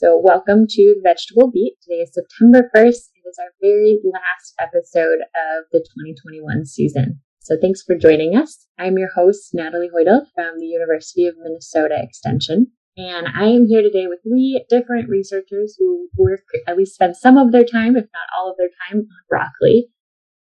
So, welcome to Vegetable Beat. Today is September 1st. It is our very last episode of the 2021 season. So, thanks for joining us. I'm your host, Natalie Hoidal from the University of Minnesota Extension. And I am here today with three different researchers who work, at least spend some of their time, if not all of their time, on broccoli.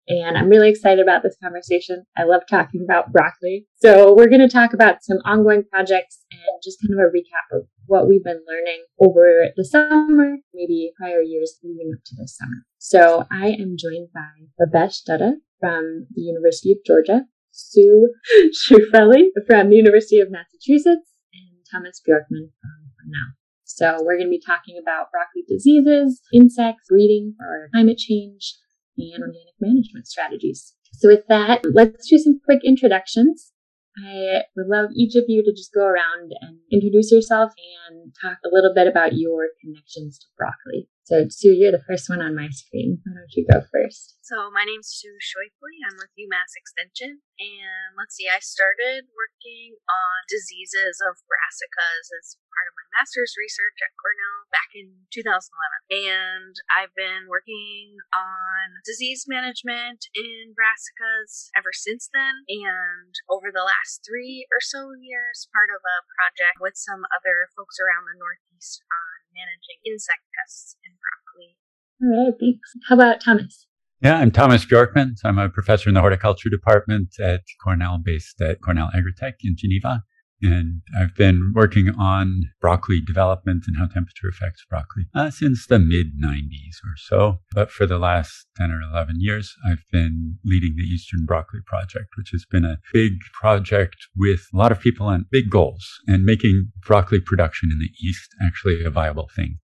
And I'm really excited about this conversation. I love talking about broccoli. So we're going to talk about some ongoing projects and just kind of a recap of what we've been learning over the summer, maybe prior years leading up to this summer. So I am joined by Bhabesh Dutta from the University of Georgia, Sue Scheufele from the University of Massachusetts, and Thomas Bjorkman from Cornell. So we're going to be talking about broccoli diseases, insects, breeding, or climate change, and organic management strategies. So with that, let's do some quick introductions. I would love each of you to just go around and introduce yourself and talk a little bit about your connections to broccoli. So, Sue, you're the first one on my screen. Why don't you go first? So, my name's Sue Scheufele. I'm with UMass Extension. And let's see, I started working on diseases of brassicas as part of my master's research at Cornell back in 2011. And I've been working on disease management in brassicas ever since then. And over the last three or so years, part of a project with some other folks around the Northeast on managing insect pests in broccoli. All right, thanks. How about Thomas? Yeah, I'm Thomas Bjorkman. So I'm a professor in the horticulture department at Cornell, based at Cornell Agritech in Geneva. And I've been working on broccoli development and how temperature affects broccoli uh, since the mid 90s or so. But for the last 10 or 11 years, I've been leading the Eastern Broccoli Project, which has been a big project with a lot of people on big goals and making broccoli production in the East actually a viable thing.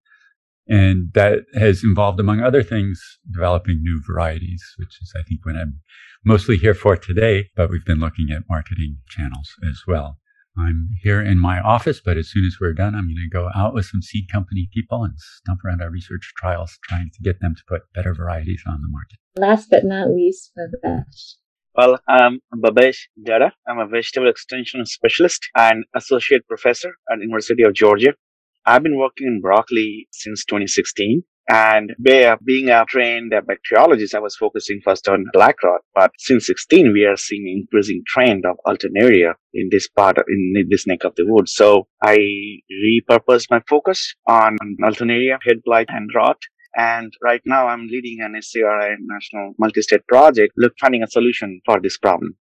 And that has involved, among other things, developing new varieties, which is, I think, what I'm mostly here for today. But we've been looking at marketing channels as well. I'm here in my office, but as soon as we're done, I'm going to go out with some seed company people and stump around our research trials, trying to get them to put better varieties on the market. Last but not least, Bhabesh. Well, um, I'm Bhabesh Dutta. I'm a vegetable extension specialist and associate professor at University of Georgia. I've been working in broccoli since 2016. And uh, being a trained bacteriologist, I was focusing first on black rot. But since 16, we are seeing increasing trend of alternaria in this part, in this neck of the woods. So I repurposed my focus on alternaria, head blight, and rot. And right now I'm leading an SCRI national multi-state project, look, finding a solution for this problem.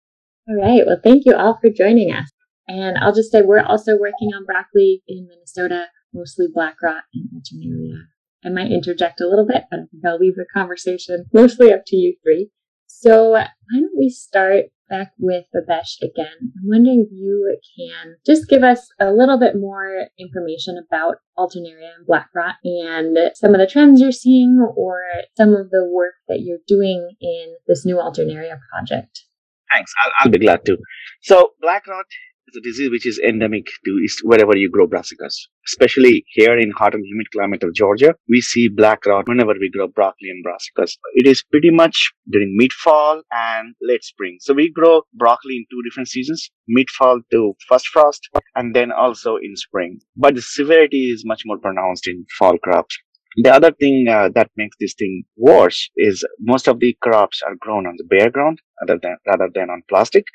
All right. Well, thank you all for joining us. And I'll just say we're also working on broccoli in Minnesota, mostly black rot and alternaria. I might interject a little bit, but I think I'll leave the conversation mostly up to you three. So why don't we start back with Bhabesh again? I'm wondering if you can just give us a little bit more information about Alternaria and black rot and some of the trends you're seeing or some of the work that you're doing in this new Alternaria project. Thanks. I'll, I'll be glad to. So black rot it's a disease which is endemic to wherever you grow brassicas. Especially here in hot and humid climate of Georgia, we see black rot whenever we grow broccoli and brassicas. It is pretty much during mid-fall and late spring. So we grow broccoli in two different seasons, mid-fall to first frost, and then also in spring. But the severity is much more pronounced in fall crops. The other thing uh, that makes this thing worse is most of the crops are grown on the bare ground rather than, rather than on plastic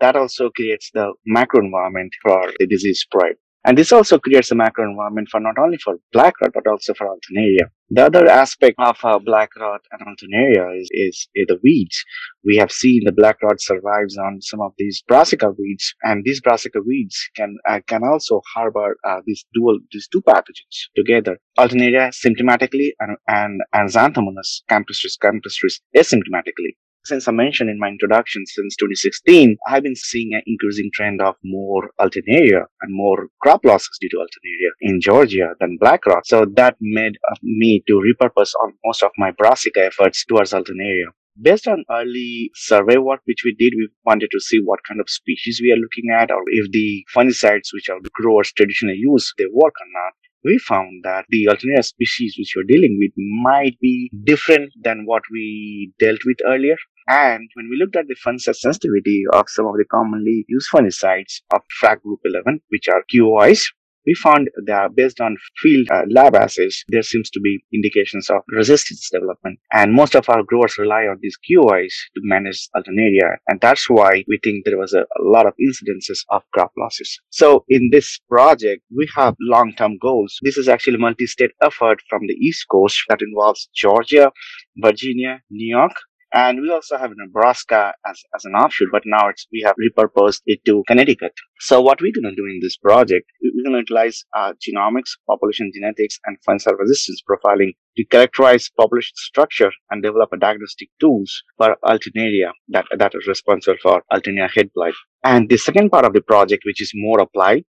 that also creates the macro environment for the disease spread. And this also creates a macro environment for not only for black rot, but also for alternaria. The other aspect of uh, black rot and alternaria is, is, is, the weeds. We have seen the black rot survives on some of these brassica weeds, and these brassica weeds can uh, can also harbor uh, these dual these two pathogens together. Alternaria symptomatically and and, and Xanthomonas campestris campestris asymptomatically since I mentioned in my introduction, since 2016, I've been seeing an increasing trend of more alternaria and more crop losses due to alternaria in Georgia than black rot. So that made me to repurpose most of my brassica efforts towards alternaria. Based on early survey work which we did, we wanted to see what kind of species we are looking at or if the fungicides which our growers traditionally use, they work or not we found that the alternaria species which we're dealing with might be different than what we dealt with earlier. And when we looked at the fungicide sensitivity of some of the commonly used fungicides of FRAC group 11, which are QOIs, we found that based on field uh, lab assays, there seems to be indications of resistance development. And most of our growers rely on these QIs to manage Alternaria. And that's why we think there was a, a lot of incidences of crop losses. So in this project, we have long-term goals. This is actually a multi-state effort from the East Coast that involves Georgia, Virginia, New York, and we also have Nebraska as, as an offshoot, but now it's, we have repurposed it to Connecticut. So what we're going to do in this project, we're going to utilize uh, genomics, population genetics, and fungicide resistance profiling to characterize population structure and develop a diagnostic tools for Alternaria that, that is responsible for Alternaria head blight. And the second part of the project, which is more applied,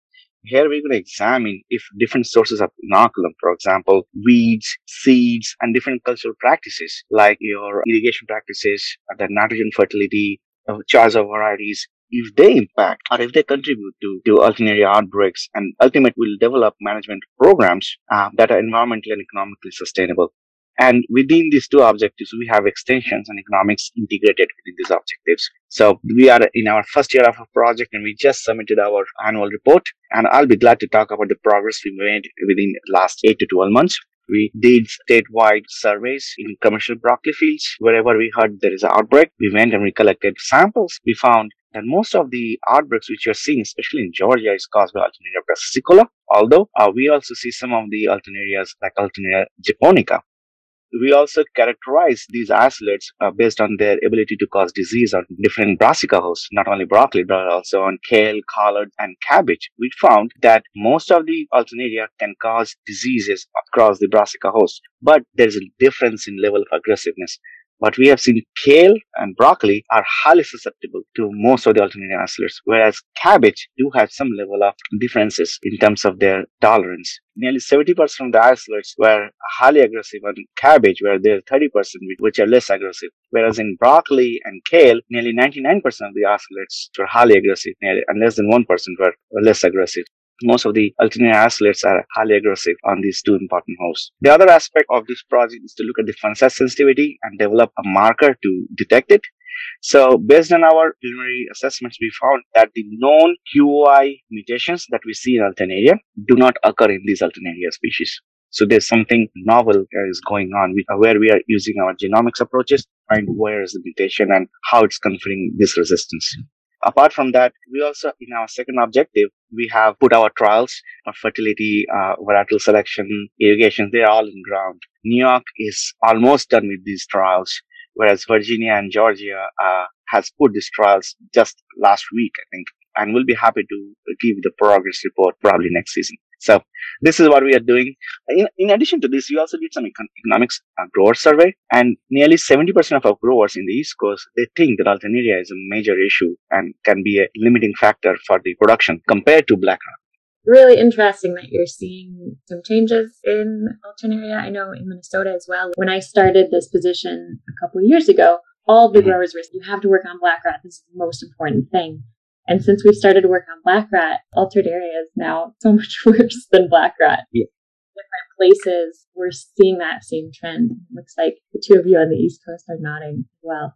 here we're going to examine if different sources of inoculum, for example, weeds, seeds, and different cultural practices like your irrigation practices, the nitrogen fertility, uh, choice of varieties, if they impact or if they contribute to, to Alternaria outbreaks and ultimately will develop management programs uh, that are environmentally and economically sustainable. And within these two objectives, we have extensions and economics integrated within these objectives. So we are in our first year of a project and we just submitted our annual report. And I'll be glad to talk about the progress we made within last eight to 12 months. We did statewide surveys in commercial broccoli fields. Wherever we heard there is an outbreak, we went and we collected samples. We found that most of the outbreaks which you're seeing, especially in Georgia, is caused by Alternaria brassicicola. Although uh, we also see some of the Alternarias like Alternaria japonica we also characterize these isolates uh, based on their ability to cause disease on different brassica hosts, not only broccoli, but also on kale, collard, and cabbage. We found that most of the alternaria can cause diseases across the brassica host, but there's a difference in level of aggressiveness. But we have seen kale and broccoli are highly susceptible to most of the alternaria isolates, whereas cabbage do have some level of differences in terms of their tolerance. Nearly 70% of the isolates were highly aggressive on cabbage, where there are 30% which are less aggressive. Whereas in broccoli and kale, nearly 99% of the isolates were highly aggressive, and less than 1% were less aggressive most of the Alternaria isolates are highly aggressive on these two important hosts. The other aspect of this project is to look at the fungicide sensitivity and develop a marker to detect it. So based on our preliminary assessments, we found that the known QOI mutations that we see in Alternaria do not occur in these Alternaria species. So there's something novel is going on uh, where we are using our genomics approaches to find where is the mutation and how it's conferring this resistance. Apart from that, we also, in our second objective, we have put our trials of fertility, uh, varietal selection, irrigation, they're all in ground. New York is almost done with these trials, whereas Virginia and Georgia uh, has put these trials just last week, I think. And we'll be happy to give the progress report probably next season. So this is what we are doing. In, in addition to this, we also did some econ- economics uh, grower survey, and nearly 70% of our growers in the East Coast they think that Alternaria is a major issue and can be a limiting factor for the production compared to black rot. Really interesting that you're seeing some changes in Alternaria. I know in Minnesota as well. When I started this position a couple years ago, all the mm-hmm. growers were you have to work on black rot. This is the most important thing. And since we've started to work on black rot, Alternaria is now so much worse than black rot. Yeah. Different places, we're seeing that same trend. It looks like the two of you on the East Coast are nodding as well.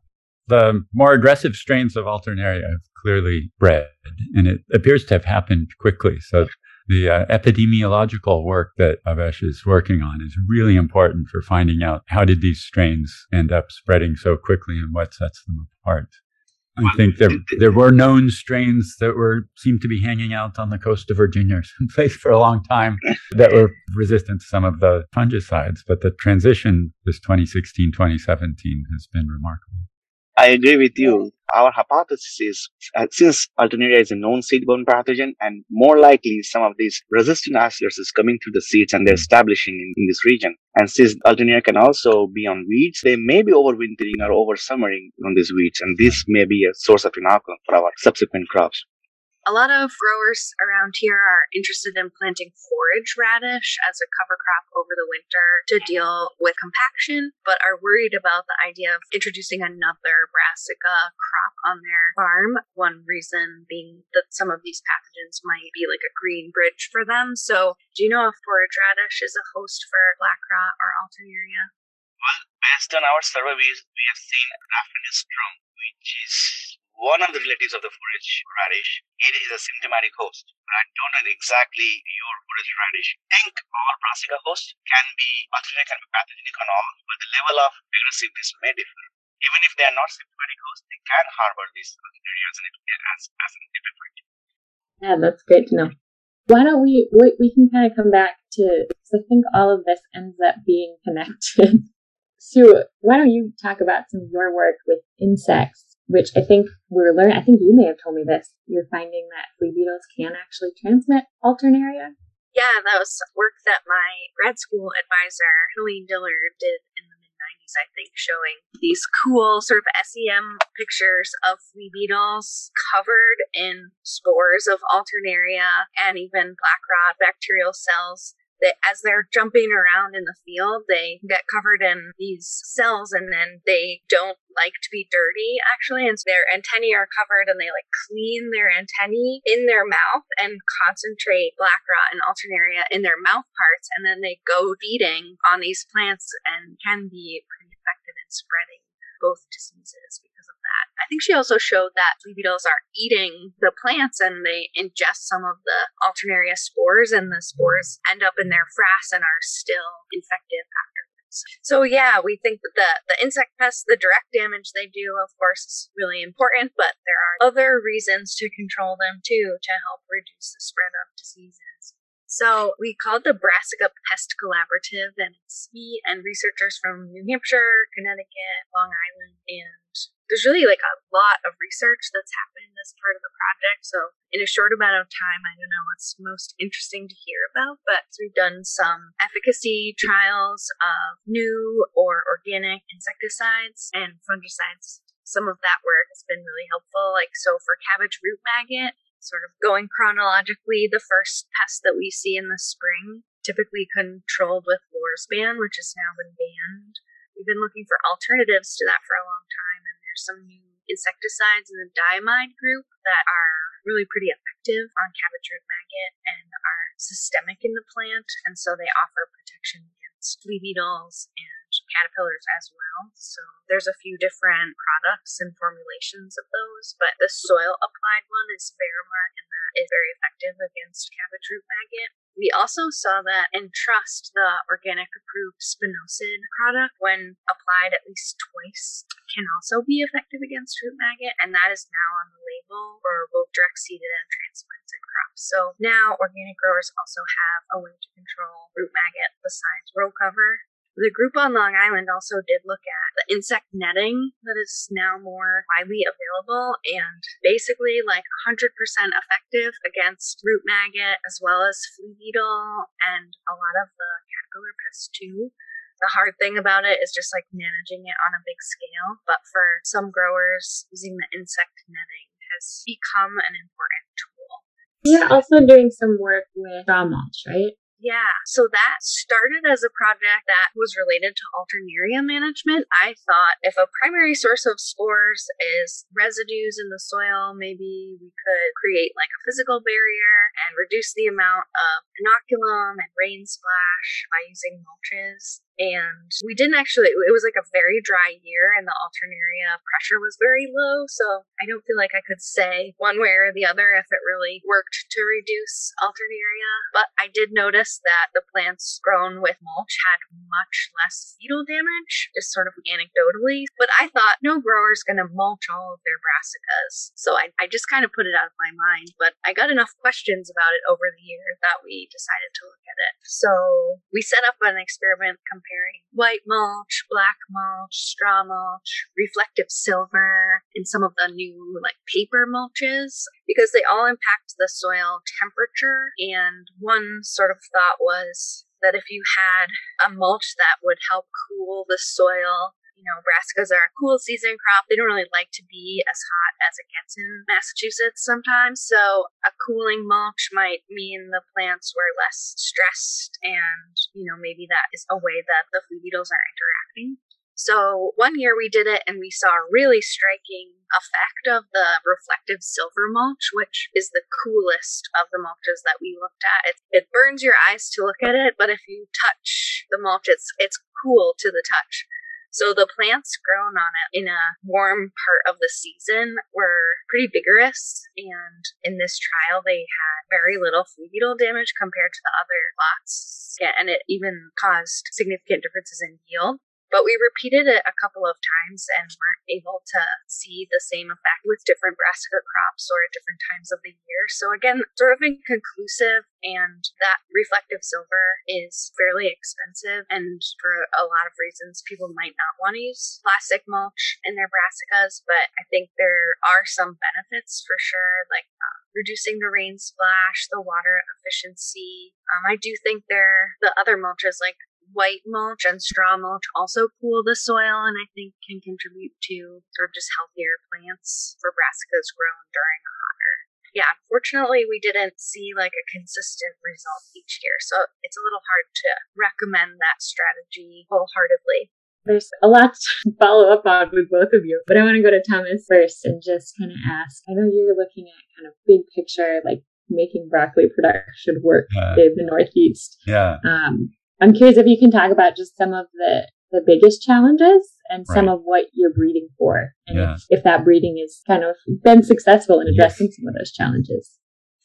The more aggressive strains of Alternaria have clearly bred, and it appears to have happened quickly. So the uh, epidemiological work that Bhabesh is working on is really important for finding out how did these strains end up spreading so quickly and what sets them apart. I think there there were known strains that were seemed to be hanging out on the coast of Virginia or someplace for a long time that were resistant to some of the fungicides. But the transition this 2016 2017 has been remarkable. I agree with you. Our hypothesis is uh, since Alternaria is a known seed-borne pathogen, and more likely some of these resistant isolates is coming through the seeds and they're establishing in, in this region. And since Alternaria can also be on weeds, they may be overwintering or oversummering on these weeds, and this may be a source of inoculum for our subsequent crops. A lot of growers around here are interested in planting forage radish as a cover crop over the winter to deal with compaction, but are worried about the idea of introducing another brassica crop on their farm. One reason being that some of these pathogens might be like a green bridge for them. So, do you know if forage radish is a host for black rot or alternaria? Well, based on our survey, we, we have seen Raphanistrum, which is one of the relatives of the forage radish, it is a symptomatic host. I don't know exactly your forage radish. think all brassica hosts can be pathogenic, can be pathogenic on all, but the level of aggressiveness may differ. Even if they are not symptomatic hosts, they can harbor these it as, as an epiphyte. Yeah, that's great to know. Why don't we, we, we can kind of come back to, because I think all of this ends up being connected. so why don't you talk about some of your work with insects which I think we're learning. I think you may have told me this. You're finding that flea beetles can actually transmit alternaria. Yeah, that was work that my grad school advisor, Helene Dillard, did in the mid 90s, I think, showing these cool sort of SEM pictures of flea beetles covered in spores of alternaria and even black rot bacterial cells as they're jumping around in the field, they get covered in these cells and then they don't like to be dirty actually. And so their antennae are covered and they like clean their antennae in their mouth and concentrate black rot and alternaria in their mouth parts. And then they go feeding on these plants and can be pretty effective in spreading both diseases because of that. I think she also showed that beetles are eating the plants and they ingest some of the alternaria spores, and the spores end up in their frass and are still infective afterwards. So yeah, we think that the, the insect pests, the direct damage they do, of course, is really important, but there are other reasons to control them too to help reduce the spread of diseases. So we called the Brassica Pest Collaborative, and it's me and researchers from New Hampshire, Connecticut, Long Island, and there's really like a lot of research that's happened as part of the project. So in a short amount of time, I don't know what's most interesting to hear about, but we've done some efficacy trials of new or organic insecticides and fungicides. Some of that work has been really helpful. Like so for cabbage root maggot, sort of going chronologically, the first pest that we see in the spring, typically controlled with Lorsban, which has now been banned. We've been looking for alternatives to that for a long time, and there's some new insecticides in the diamide group that are really pretty effective on cabbage root maggot and are systemic in the plant, and so they offer protection against flea beetles and caterpillars as well. So there's a few different products and formulations of those, but the soil applied one is Verimark, and that is very effective against cabbage root maggot. We also saw that Entrust, the organic approved spinosad product, when applied at least twice, can also be effective against root maggot, and that is now on the label for both direct seeded and transplanted crops. So now organic growers also have a way to control root maggot besides row cover. The group on Long Island also did look at the insect netting that is now more widely available and basically like 100% effective against root maggot as well as flea beetle and a lot of the caterpillar pests too. The hard thing about it is just like managing it on a big scale, but for some growers, using the insect netting has become an important tool. You're also doing some work with straw mulch, right? Yeah, so that started as a project that was related to alternaria management. I thought if a primary source of spores is residues in the soil, maybe we could create like a physical barrier and reduce the amount of inoculum and rain splash by using mulches. And we didn't actually, it was like a very dry year and the alternaria pressure was very low. So I don't feel like I could say one way or the other if it really worked to reduce alternaria. But I did notice that the plants grown with mulch had much less beetle damage, just sort of anecdotally. But I thought no grower is going to mulch all of their brassicas. So I, I just kind of put it out of my mind. But I got enough questions about it over the year that we decided to look at it. So we set up an experiment comparing comparing white mulch, black mulch, straw mulch, reflective silver, and some of the new like paper mulches because they all impact the soil temperature. And one sort of thought was that if you had a mulch that would help cool the soil you know, brassicas are a cool season crop. They don't really like to be as hot as it gets in Massachusetts sometimes. So a cooling mulch might mean the plants were less stressed and, you know, maybe that is a way that the flea beetles are interacting. So one year we did it and we saw a really striking effect of the reflective silver mulch, which is the coolest of the mulches that we looked at. It, it burns your eyes to look at it, but if you touch the mulch, it's it's cool to the touch. So the plants grown on it in a warm part of the season were pretty vigorous. And in this trial, they had very little flea beetle damage compared to the other plots. Yeah, and it even caused significant differences in yield. But we repeated it a couple of times and weren't able to see the same effect with different brassica crops or at different times of the year. So again, sort of inconclusive and that reflective silver is fairly expensive and for a lot of reasons people might not want to use plastic mulch in their brassicas, but I think there are some benefits for sure, like uh, reducing the rain splash, the water efficiency. Um, I do think there the other mulches like white mulch and straw mulch also cool the soil and I think can contribute to sort of just healthier plants for brassicas grown during a hotter. Yeah, fortunately we didn't see like a consistent result each year, so it's a little hard to recommend that strategy wholeheartedly. There's a lot to follow up on with both of you, but I want to go to Thomas first and just kind of ask. I know you're looking at kind of big picture, like making broccoli production work uh, in the Northeast. Yeah. Um, I'm curious if you can talk about just some of the, the biggest challenges and some of what you're breeding for. And yeah. if, if, that breeding has kind of been successful in addressing yes. some of those challenges.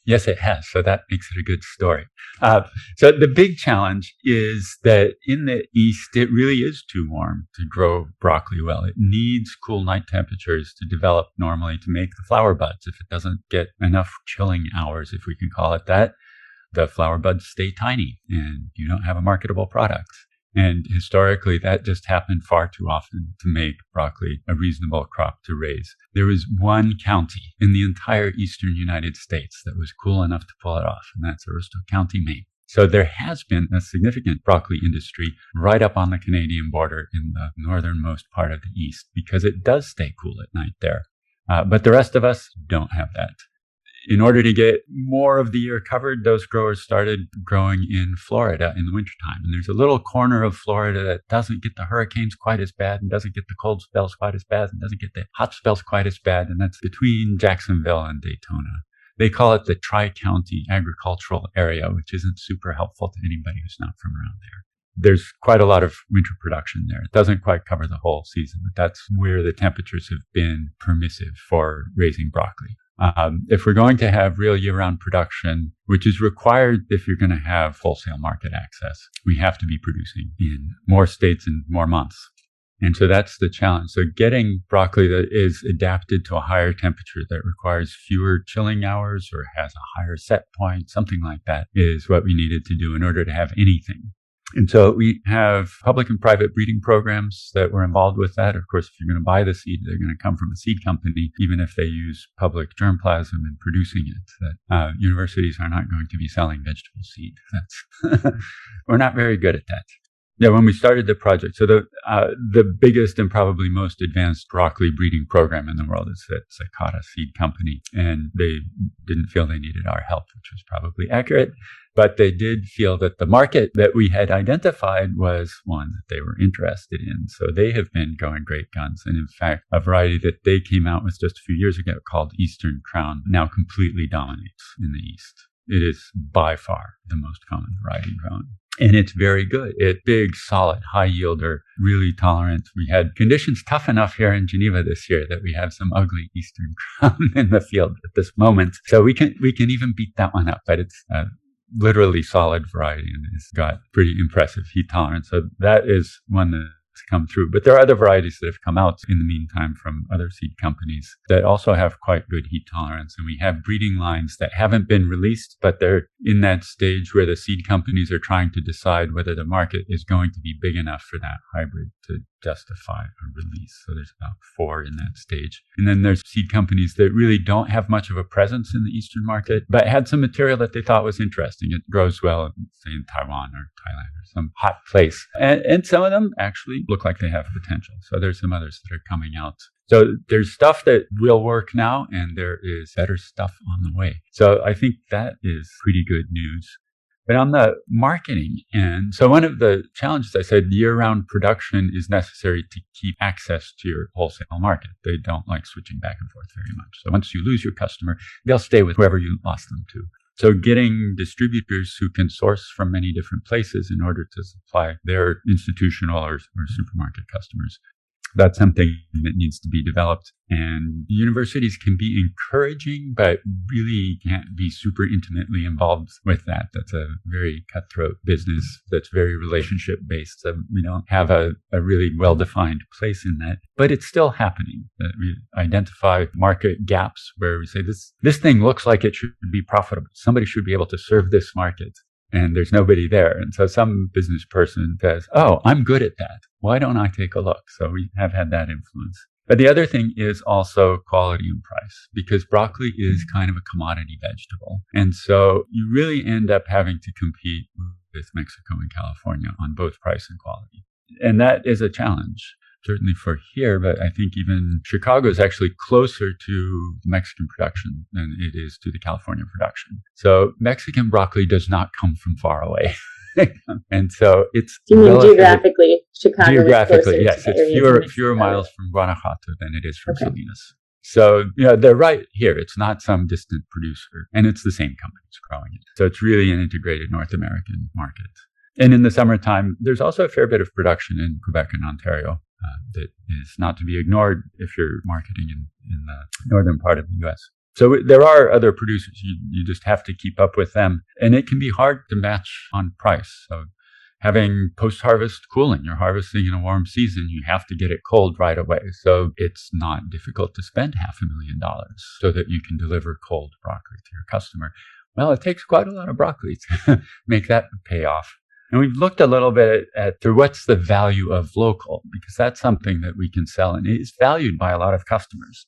Yes, it has. So that makes it a good story. Uh, so the big challenge is that in the east, it really is too warm to grow broccoli well. It needs cool night temperatures to develop normally to make the flower buds. If it doesn't get enough chilling hours, if we can call it that, the flower buds stay tiny and you don't have a marketable product. And historically, that just happened far too often to make broccoli a reasonable crop to raise. There was one county in the entire eastern United States that was cool enough to pull it off, and that's Aroostook County, Maine. So there has been a significant broccoli industry right up on the Canadian border in the northernmost part of the east because it does stay cool at night there. Uh, but the rest of us don't have that in order to get more of the year covered, those growers started growing in Florida in the wintertime. And there's a little corner of Florida that doesn't get the hurricanes quite as bad and doesn't get the cold spells quite as bad and doesn't get the hot spells quite as bad. And that's between Jacksonville and Daytona. They call it the Tri County Agricultural Area, which isn't super helpful to anybody who's not from around there there's quite a lot of winter production there. It doesn't quite cover the whole season, but that's where the temperatures have been permissive for raising broccoli. Um, if we're going to have real year round production, which is required if you're going to have wholesale market access, we have to be producing in more states and more months. And so that's the challenge. So getting broccoli that is adapted to a higher temperature that requires fewer chilling hours or has a higher set point, something like that is what we needed to do in order to have anything and so we have public and private breeding programs that we're involved with that. Of course, if you're going to buy the seed, they're going to come from a seed company, even if they use public germplasm in producing it. That uh, universities are not going to be selling vegetable seed. That's we're not very good at that. Yeah, when we started the project, so the uh, the biggest and probably most advanced broccoli breeding program in the world is at Sakata Seed Company, and they didn't feel they needed our help, which was probably accurate. But they did feel that the market that we had identified was one that they were interested in. So they have been going great guns. And in fact, a variety that they came out with just a few years ago called Eastern Crown now completely dominates in the East. It is by far the most common variety grown and it's very good. It's big, solid, high yielder, really tolerant. We had conditions tough enough here in Geneva this year that we have some ugly Eastern crown in the field at this moment. So we can we can even beat that one up, but it's a literally solid variety and it's got pretty impressive heat tolerance. So that is one that come through. But there are other varieties that have come out in the meantime from other seed companies that also have quite good heat tolerance. And we have breeding lines that haven't been released, but they're in that stage where the seed companies are trying to decide whether the market is going to be big enough for that hybrid to justify a release. So there's about four in that stage. And then there's seed companies that really don't have much of a presence in the Eastern market, but had some material that they thought was interesting. It grows well, say in Taiwan or Thailand or some hot place. And, and some of them actually look like they have potential. So there's some others that are coming out so there's stuff that will work now and there is better stuff on the way. So I think that is pretty good news. But on the marketing end, so one of the challenges I said year round production is necessary to keep access to your wholesale market. They don't like switching back and forth very much. So once you lose your customer, they'll stay with whoever you lost them to. So getting distributors who can source from many different places in order to supply their institutional or, or supermarket customers that's something that needs to be developed. And universities can be encouraging, but really can't be super intimately involved with that. That's a very cutthroat business that's very relationship based. So we don't have a, a really well defined place in that, but it's still happening. That we identify market gaps where we say this, this thing looks like it should be profitable. Somebody should be able to serve this market and there's nobody there. And so some business person says, Oh, I'm good at that. Why don't I take a look? So we have had that influence. But the other thing is also quality and price because broccoli is mm-hmm. kind of a commodity vegetable. And so you really end up having to compete with Mexico and California on both price and quality. And that is a challenge certainly for here, but I think even Chicago is actually closer to Mexican production than it is to the California production. So Mexican broccoli does not come from far away. and so it's you mean geographically Chicago geographically yes it's fewer fewer miles from Guanajuato than it is from okay. Salinas. So you know they're right here. It's not some distant producer, and it's the same companies growing it. So it's really an integrated North American market. And in the summertime, there's also a fair bit of production in Quebec and Ontario uh, that is not to be ignored if you're marketing in, in the northern part of the US. So there are other producers. You, you just have to keep up with them. And it can be hard to match on price. So having post harvest cooling, you're harvesting in a warm season, you have to get it cold right away. So it's not difficult to spend half a million dollars so that you can deliver cold broccoli to your customer. Well, it takes quite a lot of broccoli to make that pay off. And we've looked a little bit at through what's the value of local, because that's something that we can sell and it's valued by a lot of customers.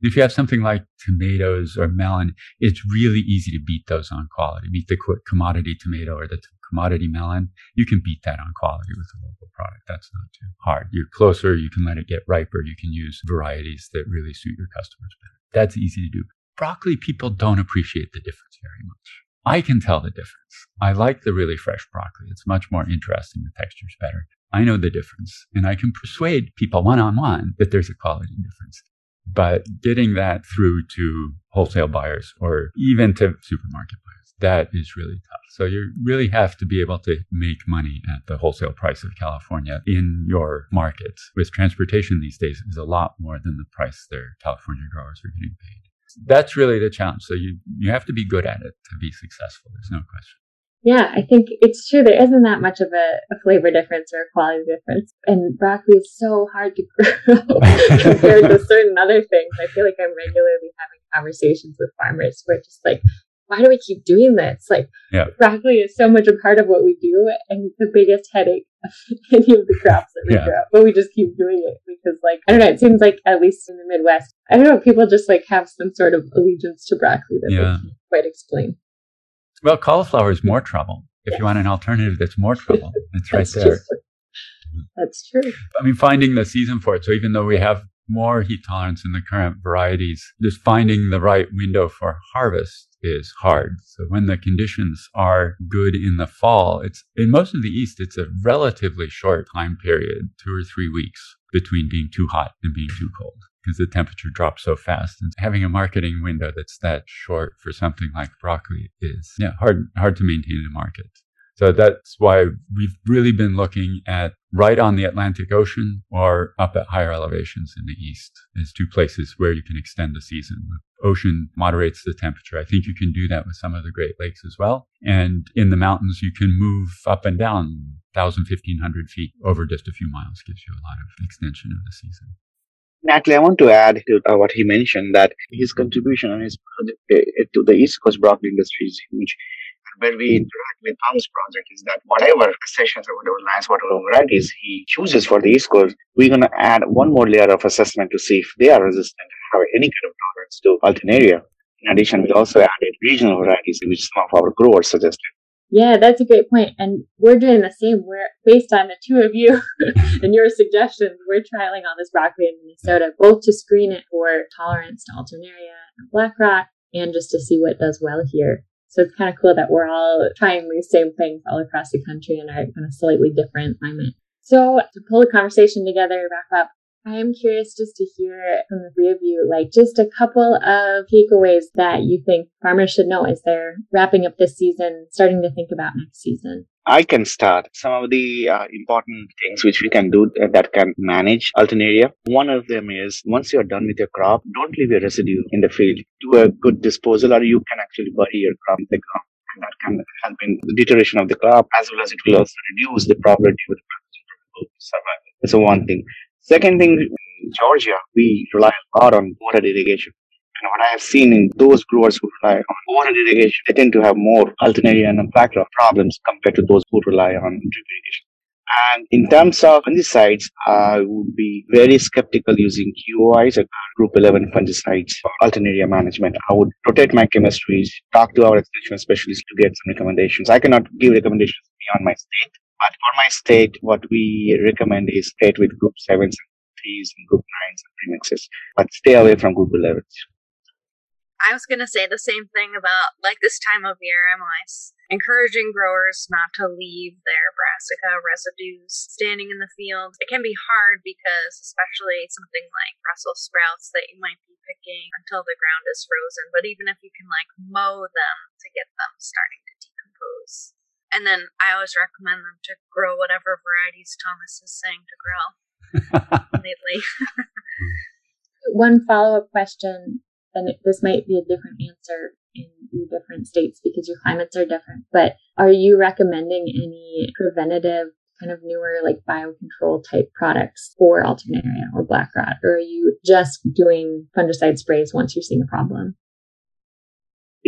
And if you have something like tomatoes or melon, it's really easy to beat those on quality. Beat the commodity tomato or the commodity melon. You can beat that on quality with a local product. That's not too hard. You're closer. You can let it get riper. You can use varieties that really suit your customers better. That's easy to do. Broccoli, people don't appreciate the difference very much. I can tell the difference. I like the really fresh broccoli. It's much more interesting. The texture's better. I know the difference and I can persuade people one on one that there's a quality difference. But getting that through to wholesale buyers or even to supermarket buyers, that is really tough. So you really have to be able to make money at the wholesale price of California in your markets, With transportation these days is a lot more than the price their California growers are getting paid that's really the challenge. So you you have to be good at it to be successful. There's no question. Yeah, I think it's true. There isn't that much of a, a flavor difference or a quality difference. And broccoli is so hard to grow compared to certain other things. I feel like I'm regularly having conversations with farmers where it's just like, why do we keep doing this? Like, yeah. broccoli is so much a part of what we do and the biggest headache any of the crops that we yeah. grow. But we just keep doing it because, like, I don't know, it seems like at least in the Midwest, I don't know, people just like have some sort of allegiance to broccoli that yeah. they can't quite explain. Well, cauliflower is more trouble. If yes. you want an alternative that's more trouble, it's right there. True. Mm-hmm. That's true. I mean, finding the season for it. So even though we have more heat tolerance in the current varieties, just finding the right window for harvest is hard. So when the conditions are good in the fall, it's in most of the East, it's a relatively short time period, two or three weeks between being too hot and being too cold because the temperature drops so fast. And having a marketing window that's that short for something like broccoli is yeah, hard, hard to maintain in a market. So that's why we've really been looking at right on the Atlantic Ocean or up at higher elevations in the east as two places where you can extend the season. The ocean moderates the temperature. I think you can do that with some of the Great Lakes as well. And in the mountains, you can move up and down 1,000, 1,500 feet over just a few miles, gives you a lot of extension of the season. Natalie, I want to add to what he mentioned that his contribution on his, uh, to the East Coast broccoli industry is huge where we interact with Tom's project is that whatever sessions or whatever lines, whatever varieties he chooses for the East Coast, we're going to add one more layer of assessment to see if they are resistant, have any kind of tolerance to alternaria. In addition, we also added regional varieties, which some of our growers suggested. Yeah, that's a great point. And we're doing the same. We're based on the two of you and your suggestions. We're trialing on this broccoli in Minnesota, both to screen it for tolerance to alternaria and black rot and just to see what does well here. So it's kind of cool that we're all trying these same things all across the country in a kind of slightly different climate. So to pull the conversation together, wrap up, I am curious just to hear from the three of you, like just a couple of takeaways that you think farmers should know as they're wrapping up this season, starting to think about next season. I can start some of the uh, important things which we can do that can manage alternaria. One of them is once you're done with your crop, don't leave your residue in the field. Do a good disposal, or you can actually bury your crop in the ground. And that can help in the deterioration of the crop as well as it will also reduce the probability of the survival. That's one thing. Second thing, in Georgia, we rely a lot on water irrigation. And what I have seen in those growers who rely on water irrigation, they tend to have more alternaria and black rot problems compared to those who rely on drip irrigation. And in terms of fungicides, I would be very skeptical using QOIs or Group 11 fungicides for alternaria management. I would rotate my chemistries, talk to our extension specialists to get some recommendations. I cannot give recommendations beyond my state, but for my state, what we recommend is state with Group 7s and 3s and Group 9s and premixes, but stay away from Group 11s. I was going to say the same thing about like this time of year, I'm encouraging growers not to leave their brassica residues standing in the field. It can be hard because, especially something like Brussels sprouts that you might be picking until the ground is frozen, but even if you can like mow them to get them starting to decompose. And then I always recommend them to grow whatever varieties Thomas is saying to grow. Lately. One follow up question and this might be a different answer in your different states because your climates are different, but are you recommending any preventative kind of newer like biocontrol type products for alternaria or black rot or are you just doing fungicide sprays once you're seeing a problem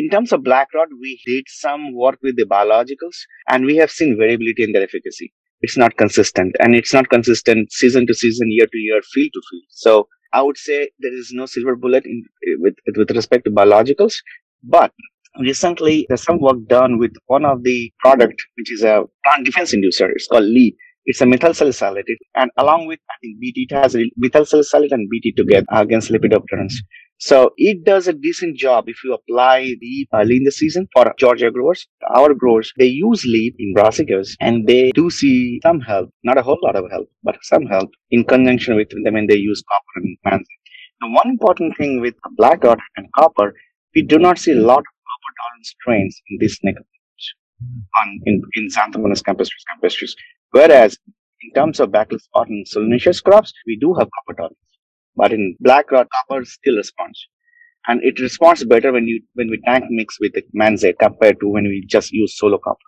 in terms of black rot we did some work with the biologicals and we have seen variability in their efficacy it's not consistent and it's not consistent season to season year to year field to field so I would say there is no silver bullet in, eh, with with respect to biologicals, but recently there's some work done with one of the product which is a plant defense inducer. It's called LEAP. It's a methyl salicylate, and along with I think BT, it has methyl salicylate and BT together against lepidopterans. So it does a decent job if you apply the early in the season for Georgia growers. Our growers, they use LEAP in brassicas and they do see some help, not a whole lot of help, but some help in conjunction with them when they use copper and Manzate. The one important thing with black rot and copper, we do not see a lot of copper tolerant strains in this neck hmm. on in, in Xanthomonas campestris campestris. Whereas in terms of bacterial spot and solanaceous crops, we do have copper tolerance. But in black rot, copper still responds. And it responds better when you when we tank mix with the Manzate compared to when we just use solo copper.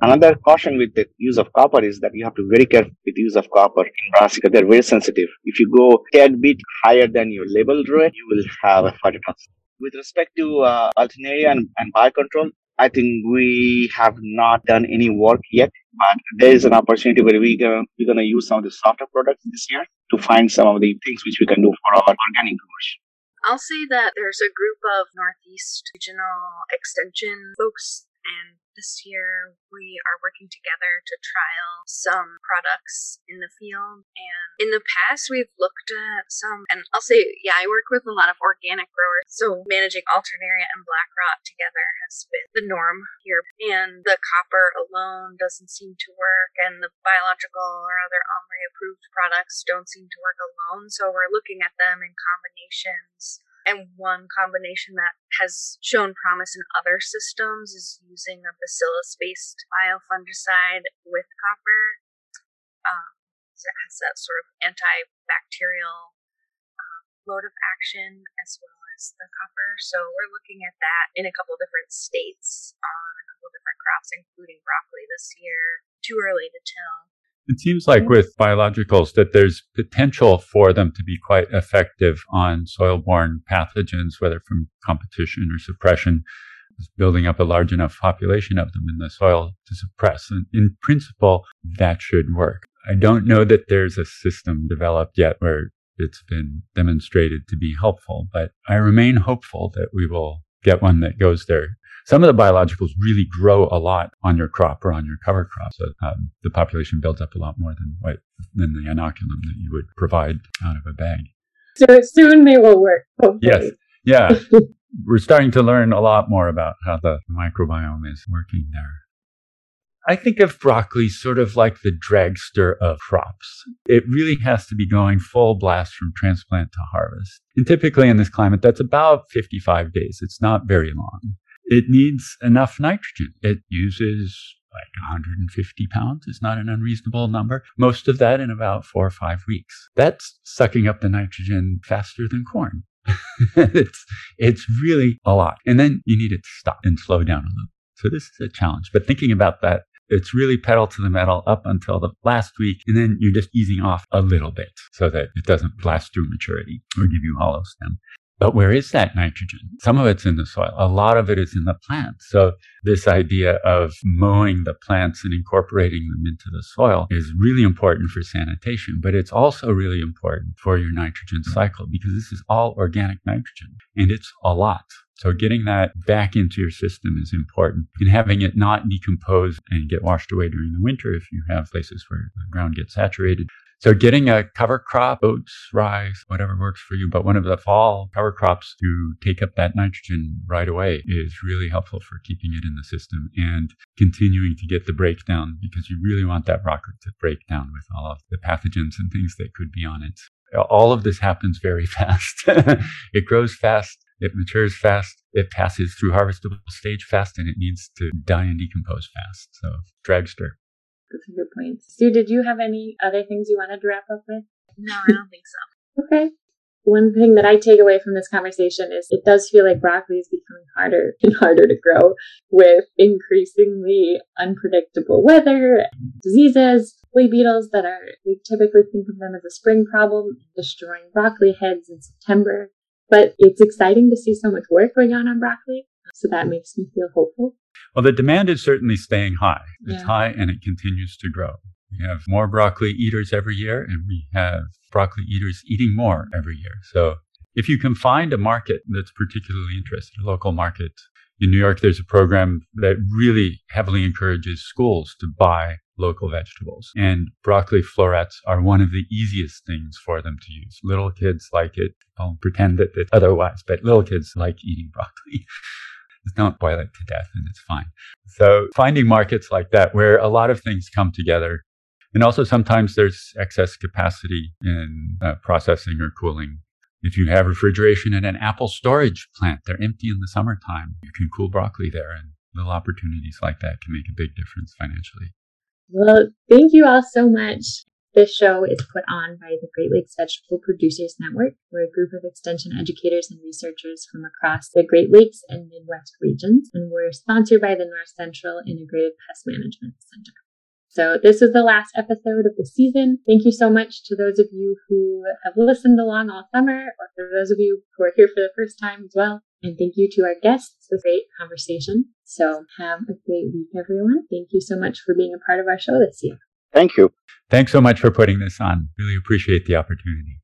Another caution with the use of copper is that you have to be very careful with use of copper in brassica. They're very sensitive. If you go a bit higher than your label rate, you will have a phytotoxin. With respect to uh, alternaria and, and biocontrol, I think we have not done any work yet, but there is an opportunity where we gonna, we're going to use some of the softer products this year to find some of the things which we can do for our organic growers. I'll say that there's a group of Northeast Regional Extension folks and this year, we are working together to trial some products in the field. And in the past, we've looked at some, and I'll say, yeah, I work with a lot of organic growers. So managing alternaria and black rot together has been the norm here. And the copper alone doesn't seem to work, and the biological or other OMRI approved products don't seem to work alone. So we're looking at them in combinations and one combination that has shown promise in other systems is using a bacillus based biofungicide with copper. Um, so it has that sort of antibacterial um, mode of action as well as the copper. So we're looking at that in a couple different states on a couple different crops, including broccoli this year. Too early to tell. It seems like mm-hmm. with biologicals that there's potential for them to be quite effective on soil-borne pathogens, whether from competition or suppression, building up a large enough population of them in the soil to suppress. And in principle, that should work. I don't know that there's a system developed yet where it's been demonstrated to be helpful, but I remain hopeful that we will get one that goes there some of the biologicals really grow a lot on your crop or on your cover crop. So um, the population builds up a lot more than what than the inoculum that you would provide out of a bag. So soon they will work. Hopefully. Yes. Yeah. We're starting to learn a lot more about how the microbiome is working there. I think of broccoli sort of like the dragster of crops. It really has to be going full blast from transplant to harvest. And typically in this climate, that's about 55 days. It's not very long. It needs enough nitrogen. It uses like 150 pounds is not an unreasonable number. Most of that in about four or five weeks. That's sucking up the nitrogen faster than corn. it's, it's really a lot. And then you need it to stop and slow down a little. So this is a challenge. But thinking about that it's really pedal to the metal up until the last week, and then you're just easing off a little bit so that it doesn't blast through maturity or give you hollow stem. But where is that nitrogen? Some of it's in the soil. A lot of it is in the plants. So this idea of mowing the plants and incorporating them into the soil is really important for sanitation, but it's also really important for your nitrogen cycle because this is all organic nitrogen and it's a lot. So getting that back into your system is important and having it not decompose and get washed away during the winter if you have places where the ground gets saturated. So getting a cover crop, oats, rye, whatever works for you, but one of the fall cover crops to take up that nitrogen right away is really helpful for keeping it in the system and continuing to get the breakdown because you really want that broccoli to break down with all of the pathogens and things that could be on it. All of this happens very fast. it grows fast it matures fast. It passes through harvestable stage fast, and it needs to die and decompose fast. So, dragster. That's a good point. Sue, did you have any other things you wanted to wrap up with? No, I don't think so. okay. One thing that I take away from this conversation is it does feel like broccoli is becoming harder and harder to grow with increasingly unpredictable weather, diseases, flea beetles that are, we typically think of them as a spring problem, destroying broccoli heads in September. But it's exciting to see so much work going on on broccoli. So that makes me feel hopeful. Well, the demand is certainly staying high. It's yeah. high and it continues to grow. We have more broccoli eaters every year, and we have broccoli eaters eating more every year. So if you can find a market that's particularly interested, a local market, in New York, there's a program that really heavily encourages schools to buy local vegetables. And broccoli florets are one of the easiest things for them to use. Little kids like it. I'll pretend that it's otherwise, but little kids like eating broccoli. Don't boil it to death and it's fine. So finding markets like that where a lot of things come together. And also sometimes there's excess capacity in uh, processing or cooling. If you have refrigeration in an apple storage plant, they're empty in the summertime. You can cool broccoli there and little opportunities like that can make a big difference financially. Well, thank you all so much. This show is put on by the Great Lakes Vegetable Producers Network. We're a group of extension educators and researchers from across the Great Lakes and Midwest regions, and we're sponsored by the North Central Integrated Pest Management Center. So this is the last episode of the season. Thank you so much to those of you who have listened along all summer, or for those of you who are here for the first time as well. And thank you to our guests. Was a great conversation. So have a great week, everyone. Thank you so much for being a part of our show this year. Thank you. Thanks so much for putting this on. Really appreciate the opportunity.